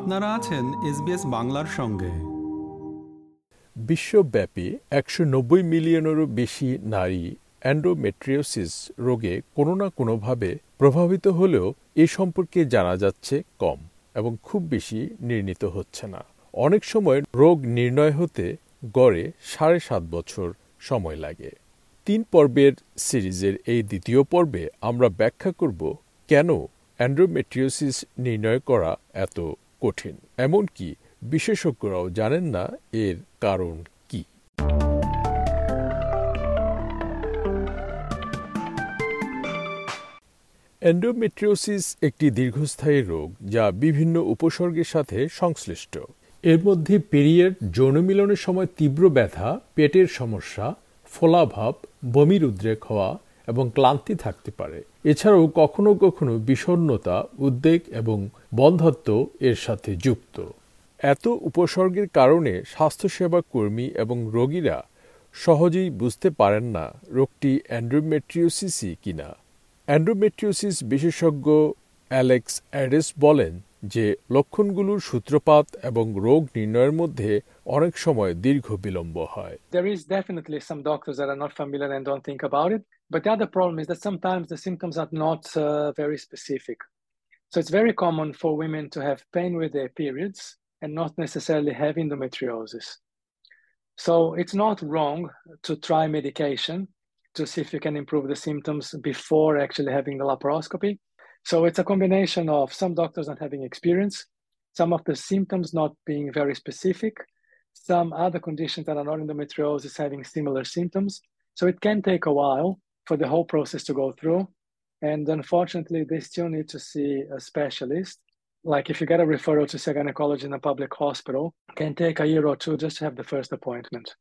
আপনারা আছেন এসবিএস বাংলার সঙ্গে। বিশ্বব্যাপী একশো নব্বই মিলিয়নেরও বেশি নারী অ্যান্ড্রোমেট্রিওসিস রোগে কোনো না কোনোভাবে প্রভাবিত হলেও এ সম্পর্কে জানা যাচ্ছে কম এবং খুব বেশি নির্ণীত হচ্ছে না। অনেক সময় রোগ নির্ণয় হতে গড়ে সাড়ে সাত বছর সময় লাগে। তিন পর্বের সিরিজের এই দ্বিতীয় পর্বে আমরা ব্যাখ্যা করব কেন অ্যান্ড্রোমেট্রিওসিস নির্ণয় করা এত কঠিন। এমনকি বিশেষজ্ঞরাও জানেন না এর কারণ কি। এন্ডোমেট্রিওসিস একটি দীর্ঘস্থায়ী রোগ যা বিভিন্ন উপসর্গের সাথে সংশ্লিষ্ট। এর মধ্যে পেরিয়ের যৌনমিলনের সময় তীব্র ব্যথা, পেটের সমস্যা, ফোলাভাব বমির উদ্রেক হওয়া এবং ক্লান্তি থাকতে পারে। এছাড়াও কখনো কখনো বিষণ্নতা উদ্বেগ এবং বন্ধত্ব এর সাথে যুক্ত। এত উপসর্গের কারণে স্বাস্থ্যসেবা কর্মী এবং রোগীরা সহজেই বুঝতে পারেন না রোগটি অ্যান্ড্রোমেট্রিওসিসই কিনা। অ্যান্ড্রোমেট্রিওসিস বিশেষজ্ঞ অ্যালেক্স অ্যাডেস বলেন যে লক্ষণগুলোর সূত্রপাত এবং রোগ নির্ণয়ের মধ্যে অনেক সময় দীর্ঘ বিলম্ব হয় There is definitely some doctors that are not familiar and don't think about it. But the other problem is that sometimes the symptoms are not uh, very specific. So it's very common for women to have pain with their periods and not necessarily have endometriosis. So it's not wrong to try medication to see if you can improve the symptoms before actually having the laparoscopy. So it's a combination of some doctors not having experience, some of the symptoms not being very specific, some other conditions that are not endometriosis having similar symptoms. So it can take a while for the whole process to go through. And unfortunately, they still need to see a specialist. Like if you get a referral to see a gynecologist in a public hospital, can take a year or two just to have the first appointment.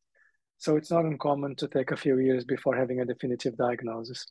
So it's not uncommon to take a few years before having a definitive diagnosis.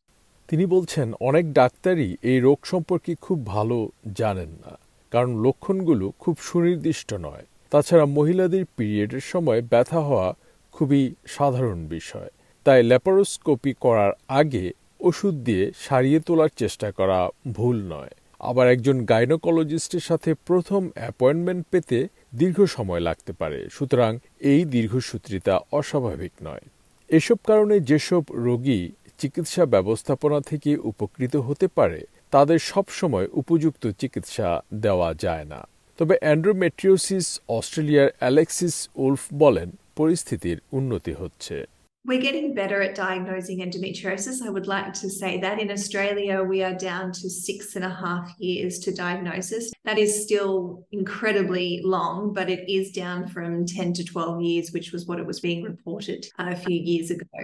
তিনি বলছেন, অনেক ডাক্তারই এই রোগ সম্পর্কে খুব ভালো জানেন না, কারণ লক্ষণগুলো খুব সুনির্দিষ্ট নয়। তাছাড়া মহিলাদের পিরিয়ডের সময় ব্যথা হওয়া খুবই সাধারণ বিষয়। তাই ল্যাপারোস্কোপি করার আগে ওষুধ দিয়ে সারিয়ে তোলার চেষ্টা করা ভুল নয়। আবার একজন গাইনোকোলজিস্টের সাথে প্রথম অ্যাপয়েন্টমেন্ট পেতে দীর্ঘ সময় লাগতে পারে, সুতরাং এই দীর্ঘসূত্রিতা অস্বাভাবিক নয়। এসব কারণে যেসব রোগী চিকিৎসা ব্যবস্থাপনা থেকে উপকৃত হতে পারে তাদের সবসময় উপযুক্ত চিকিৎসা দেওয়া যায় না তবে অ্যান্ড্রোমেট্রিওসিস অস্ট্রেলিয়ার অ্যালেক্সিস উলফ বলেন পরিস্থিতির উন্নতি হচ্ছে We're getting better at diagnosing endometriosis. I would like to say that in Australia, we are down to six and a half years to diagnosis. That is still incredibly long, but it is down from 10 to 12 years, which was what it was being reported a few years ago.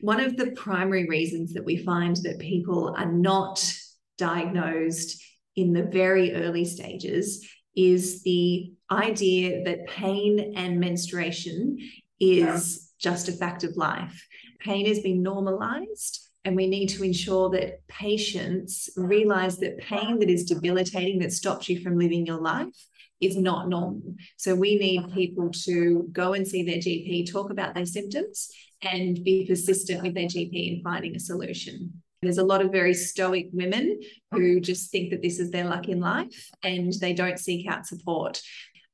One of the primary reasons that we find that people are not diagnosed in the very early stages is the idea that pain and menstruation is just a fact of life. Pain has been normalized, and we need to ensure that patients realize that pain that is debilitating, that stops you from living your life, is not normal. So we need people to go and see their GP, talk about their symptoms, and be persistent with their GP in finding a solution. There's a lot of very stoic women who just think that this is their luck in life and they don't seek out support.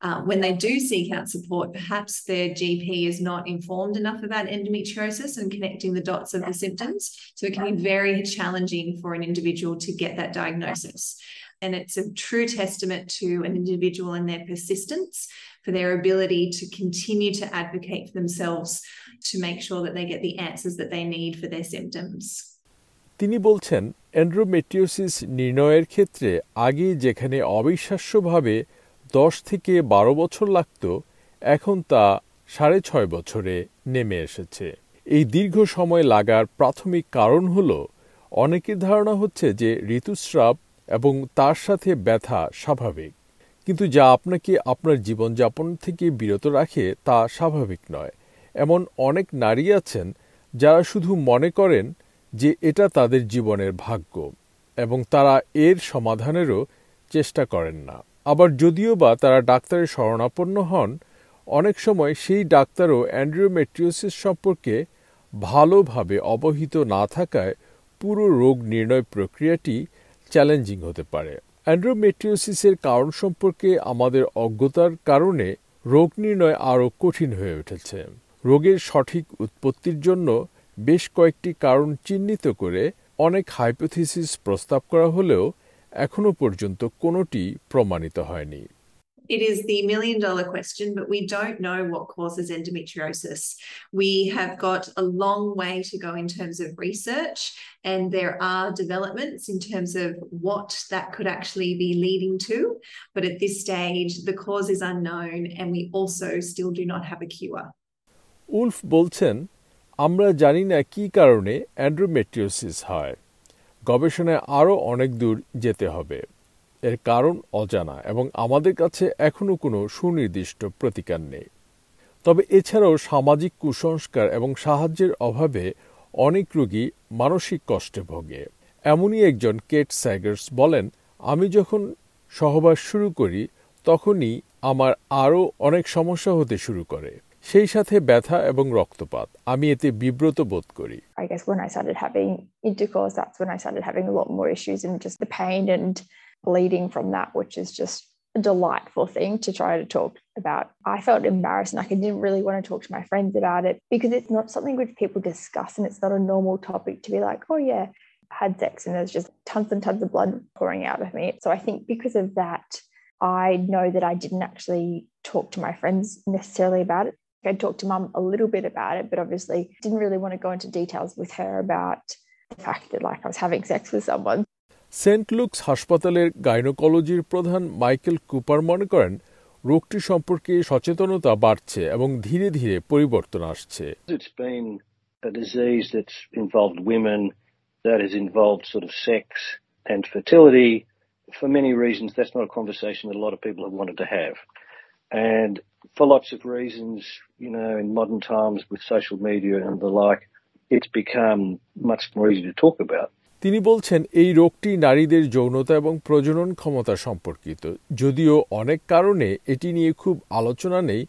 Uh, when they do seek out support, perhaps their GP is not informed enough about endometriosis and connecting the dots of the symptoms. So it can be very challenging for an individual to get that diagnosis. And it's a true testament to an individual and their persistence for their ability to continue to advocate for themselves to make sure that they get the answers that they need for their symptoms. তিনি বলছেন endometriosis নির্ণয়ের ক্ষেত্রে আগে যেখানে অবিশ্বাস্যভাবে দশ থেকে বারো বছর লাগত, এখন তা সাড়ে ছয় বছরে নেমে এসেছে। এই দীর্ঘ সময় লাগার প্রাথমিক কারণ হল, অনেকের ধারণা হচ্ছে যে ঋতুস্রাব এবং তার সাথে ব্যথা স্বাভাবিক। কিন্তু যা আপনাকে আপনার জীবনযাপন থেকে বিরত রাখে তা স্বাভাবিক নয়। এমন অনেক নারী আছেন যারা শুধু মনে করেন যে এটা তাদের জীবনের ভাগ্য এবং তারা এর সমাধানেরও চেষ্টা করেন না। আবার যদিও বা তারা ডাক্তারের শরণাপন্ন হন, অনেক সময় সেই ডাক্তারও অ্যান্ড্রিওমেট্রিওসিস সম্পর্কে ভালোভাবে অবহিত না থাকায় পুরো রোগ নির্ণয় প্রক্রিয়াটি চ্যালেঞ্জিং হতে পারে। অ্যান্ড্রোমেট্রিওসিসের কারণ সম্পর্কে আমাদের অজ্ঞতার কারণে রোগ নির্ণয় আরও কঠিন হয়ে উঠেছে। রোগের সঠিক উৎপত্তির জন্য বেশ কয়েকটি কারণ চিহ্নিত করে অনেক হাইপোথিসিস প্রস্তাব করা হলেও এখনও পর্যন্ত কোনোটি প্রমাণিত হয়নি It is the million dollar question, but we don't know what causes endometriosis. We have got a long way to go in terms of research, and there are developments in terms of what that could actually be leading to. But at this stage, the cause is unknown, and we also still do not have a cure. Wolf বলছেন, আমরা জানি না কি কারণে endometriosis হয়। গবেষণায় আরও অনেক দূর যেতে হবে। এর কারণ অজানা এবং আমাদের কাছে এখনও কোনো সুনির্দিষ্ট প্রতিকার নেই। তবে এছাড়াও সামাজিক কুসংস্কার এবং সাহায্যের অভাবে অনেক রোগী মানসিক কষ্টে ভোগে। এমনই একজন কেট স্যাগার্স বলেন, আমি যখন সহবাস শুরু করি, তখনই আমার আরও অনেক সমস্যা হতে শুরু করে। সেই সাথে ব্যথা এবং রক্তপাত আমি এতে বিব্রত বোধ করি I guess when I started having intercourse, that's when I started having a lot more issues and just the pain and bleeding from that, which is just a delightful thing to try to talk about. I felt embarrassed, like I didn't really want to talk to my friends about it because it's not something which people discuss and it's not a normal topic to be like, oh, yeah, I had sex and there's just tons and tons of blood pouring out of me. So I think because of that, I know that I didn't actually talk to my friends necessarily about it. I talked to mum a little bit about it, but obviously didn't really want to go into details with her about the fact that like I was having sex with someone. Saint Luke's হাসপাতালের গাইনোকোলজির প্রধান Michael Cooper মনে করেন রোগটি সম্পর্কে সচেতনতা বাড়ছে এবং ধীরে ধীরে পরিবর্তন আসছে It's been a disease that's involved women, that has involved sort of sex and fertility. For many reasons, that's not a conversation that a lot of people have wanted to have. And for lots of reasons, you know, in modern times with social media and the like, it's become much more easy to talk about. তিনি বলছেন এই রোগটি নারীদের যৌনতা এবং প্রজনন ক্ষমতা সম্পর্কিত। যদিও অনেক কারণে এটি নিয়ে খুব আলোচনা নেই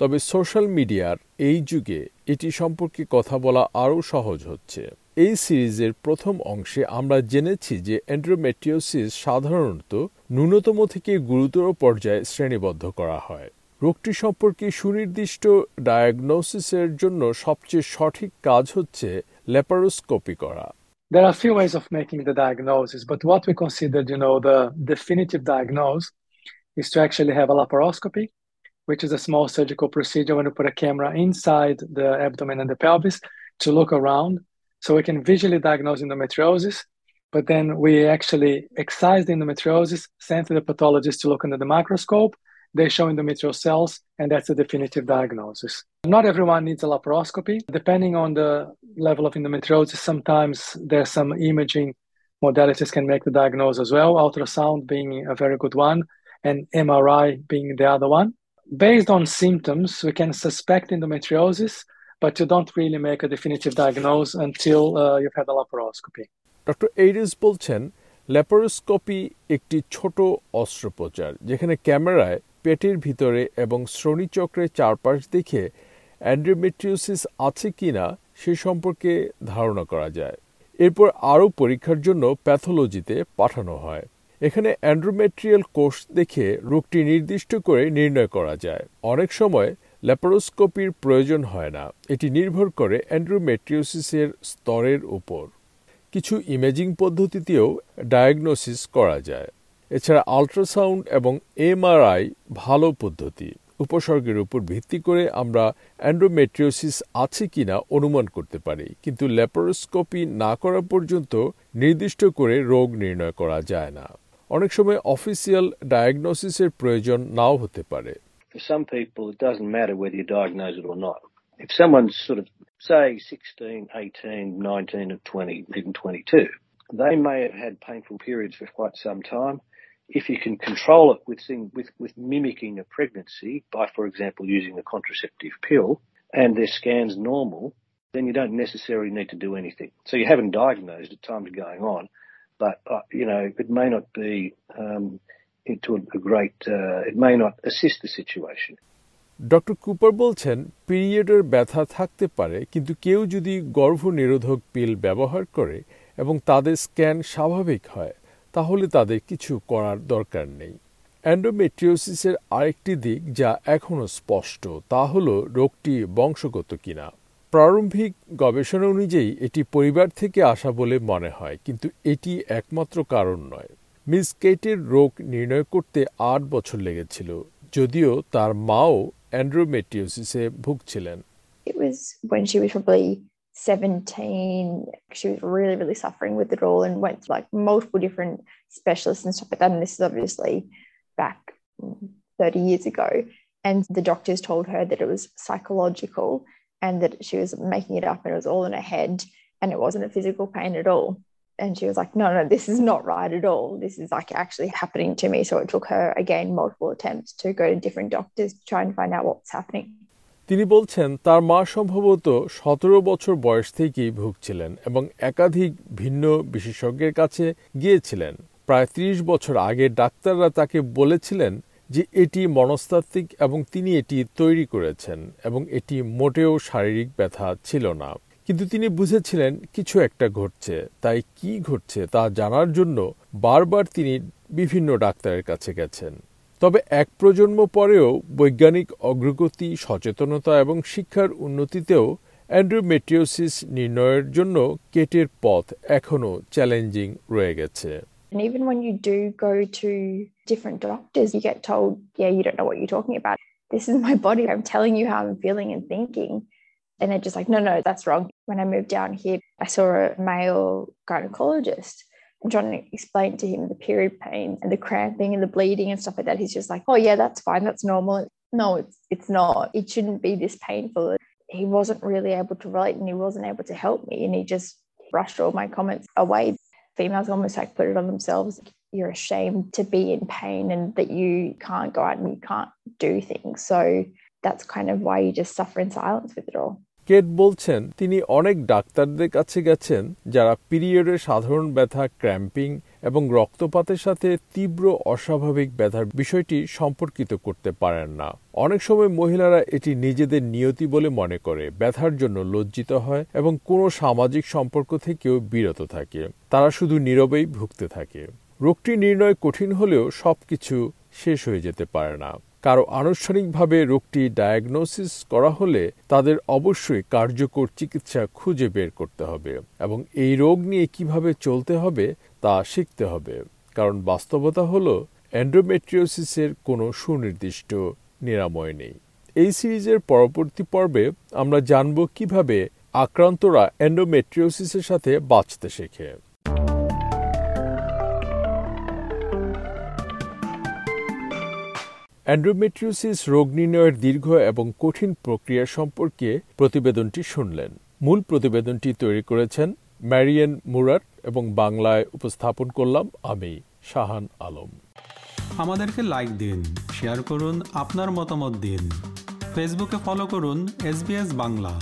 তবে সোশ্যাল মিডিয়ার এই যুগে এটি সম্পর্কে কথা বলা আরও সহজ হচ্ছে। এই সিরিজের প্রথম অংশে আমরা জেনেছি যে এন্ড্রোমেট্রিওসিস সাধারণত ন্যূনতম থেকে গুরুতর পর্যায়ে শ্রেণীবদ্ধ করা হয়। রোগটি সম্পর্কে সুনির্দিষ্ট ডায়াগনোসিসের জন্য সবচেয়ে সঠিক কাজ হচ্ছে ল্যাপারোস্কোপি করা There are a few ways of making the diagnosis, but what we considered, you know, the definitive diagnosis is to actually have a laparoscopy, which is a small surgical procedure when you put a camera inside the abdomen and the pelvis to look around. So we can visually diagnose endometriosis, but then we actually excise the endometriosis, send to the pathologist to look under the microscope. They show endometrial cells, and that's the definitive diagnosis. Not everyone needs a laparoscopy. Depending on the level of endometriosis, sometimes there's some imaging modalities can make the diagnosis as well, ultrasound being a very good one, and MRI being the other one. Based on symptoms, we can suspect endometriosis, but you don't really make a definitive diagnosis until uh, you've had a laparoscopy. Doctor iris বলছেন laparoscopy একটি ছোট অস্ত্রোপচার যেখানে ক্যামেরায় পেটের ভিতরে এবং শ্রোণীচক্রের চারপাশ দেখে অ্যান্ড্রোমেট্রিওসিস আছে কিনা সে সম্পর্কে ধারণা করা যায়। এরপর আরও পরীক্ষার জন্য প্যাথোলজিতে পাঠানো হয়। এখানে অ্যান্ড্রোমেট্রিয়াল কোষ দেখে রোগটি নির্দিষ্ট করে নির্ণয় করা যায়। অনেক সময় ল্যাপারোস্কোপির প্রয়োজন হয় না। এটি নির্ভর করে অ্যান্ড্রোমেট্রিওসিসের স্তরের উপর। কিছু ইমেজিং পদ্ধতিতেও ডায়াগনোসিস করা যায়। এছাড়া আল্ট্রাসাউন্ড এবং এমআরআই ভালো পদ্ধতি উপসর্গের উপর ভিত্তি করে আমরা অ্যান্ড্রোমেট্রিওসিস আছে কিনা অনুমান করতে পারি কিন্তু ল্যাপারোস্কোপি না করা পর্যন্ত নির্দিষ্ট করে রোগ নির্ণয় করা যায় না অনেক সময় অফিসিয়াল ডায়াগনোসিসের প্রয়োজন নাও হতে পারে For some people, it doesn't matter whether you diagnose it or not. If someone's sort of, say, 16, 18, 19, or 20, even 22, they may have had painful periods for quite some time. If you can control it with, thing, with, with mimicking a pregnancy by, for example, using a contraceptive pill and their scan's normal, then you don't necessarily need to do anything. So you haven't diagnosed it, time's going on, but, uh, you know, it may not be um, into a, a great, uh, it may not assist the situation. Doctor Cooper বলছেন পিরিয়ডের ব্যথা থাকতে পারে কিন্তু কেউ যদি গর্ভনিরোধক পিল ব্যবহার করে এবং তাদের স্ক্যান স্বাভাবিক হয় তাহলে তাদের কিছু করার দরকার নেই। অ্যান্ডোমেট্রিওসিসের আরেকটি দিক যা এখনও স্পষ্ট, তা হল রোগটি বংশগত কিনা। প্রারম্ভিক গবেষণা অনুযায়ী এটি পরিবার থেকে আসা বলে মনে হয়, কিন্তু এটি একমাত্র কারণ নয়। মিস কেটের রোগ নির্ণয় করতে আট বছর লেগেছিল, যদিও তার মাও অ্যান্ড্রোমেট্রিওসিসে ভুগছিলেন। It was when she was probably 17. She was really, really suffering with it all and went to like multiple different specialists and stuff like that. And this is obviously back 30 years ago. And the doctors told her that it was psychological and that she was making it up and it was all in her head and it wasn't a physical pain at all. And she was like, no, no, this is not right at all. This is like actually happening to me. So it took her again multiple attempts to go to different doctors to try and find out what's happening. তিনি বলছেন, তার মা সম্ভবত সতেরো বছর বয়স থেকেই ভুগছিলেন এবং একাধিক ভিন্ন বিশেষজ্ঞের কাছে গিয়েছিলেন। প্রায় ত্রিশ বছর আগে ডাক্তাররা তাকে বলেছিলেন যে এটি মনস্তাত্ত্বিক এবং তিনি এটি তৈরি করেছেন এবং এটি মোটেও শারীরিক ব্যথা ছিল না। কিন্তু তিনি বুঝেছিলেন, কিছু একটা ঘটছে। তাই কি ঘটছে তা জানার জন্য বারবার তিনি বিভিন্ন ডাক্তারের কাছে গেছেন। তবে এক প্রজন্ম পরেও বৈজ্ঞানিক অগ্রগতি সচেতনতা এবং শিক্ষার উন্নতিতেও অ্যান্ড্রোমেট্রিওসিস নির্ণয়ের জন্য কেটের পথ এখনও চ্যালেঞ্জিং রয়ে গেছে And even when you do go to different doctors, you get told, yeah, you don't know what you're talking about. This is my body. I'm telling you how I'm feeling and thinking. And they're just like, no, no, that's wrong. When I moved down here, I saw a male gynecologist and trying to explain to him the period pain and the cramping and the bleeding and stuff like that. He's just like, oh, yeah, that's fine. That's normal. No, it's, it's not. It shouldn't be this painful. He wasn't really able to relate and he wasn't able to help me. And he just brushed all my comments away. Females almost like put it on themselves. You're ashamed to be in pain and that you can't go out and you can't do things. So that's kind of why you just suffer in silence with it all. Kate বলছেন, তিনি অনেক ডাক্তারদের কাছে গেছেন যারা পিরিয়ডের সাধারণ ব্যথা, ক্র্যাম্পিং এবং রক্তপাতের সাথে তীব্র অস্বাভাবিক ব্যথার বিষয়টি সম্পর্কিত করতে পারেন না। অনেক সময় মহিলারা এটি নিজেদের নিয়তি বলে মনে করে, ব্যথার জন্য লজ্জিত হয় এবং কোনো সামাজিক সম্পর্ক থেকেও বিরত থাকে। তারা শুধু নীরবেই ভুগতে থাকে। রোগটি নির্ণয় কঠিন হলেও সবকিছু শেষ হয়ে যেতে পারে না। কারও আনুষ্ঠানিকভাবে রোগটি ডায়াগনোসিস করা হলে তাদের অবশ্যই কার্যকর চিকিৎসা খুঁজে বের করতে হবে এবং এই রোগ নিয়ে কীভাবে চলতে হবে তা শিখতে হবে। কারণ বাস্তবতা হল অ্যান্ড্রোমেট্রিওসিসের কোনো সুনির্দিষ্ট নিরাময় নেই। এই সিরিজের পরবর্তী পর্বে আমরা জানব কীভাবে আক্রান্তরা অ্যান্ডোমেট্রিওসিসের সাথে বাঁচতে শেখে। অ্যান্ড্রোমেট্রিওসিস রোগ নির্ণয়ের দীর্ঘ এবং কঠিন প্রক্রিয়া সম্পর্কে প্রতিবেদনটি শুনলেন। মূল প্রতিবেদনটি তৈরি করেছেন ম্যারিয়েন মুরার এবং বাংলায় উপস্থাপন করলাম আমি, শাহান আলম। আমাদেরকে লাইক দিন শেয়ার করুন, আপনার মতামত দিন। ফেসবুকে ফলো করুন এস বাংলা।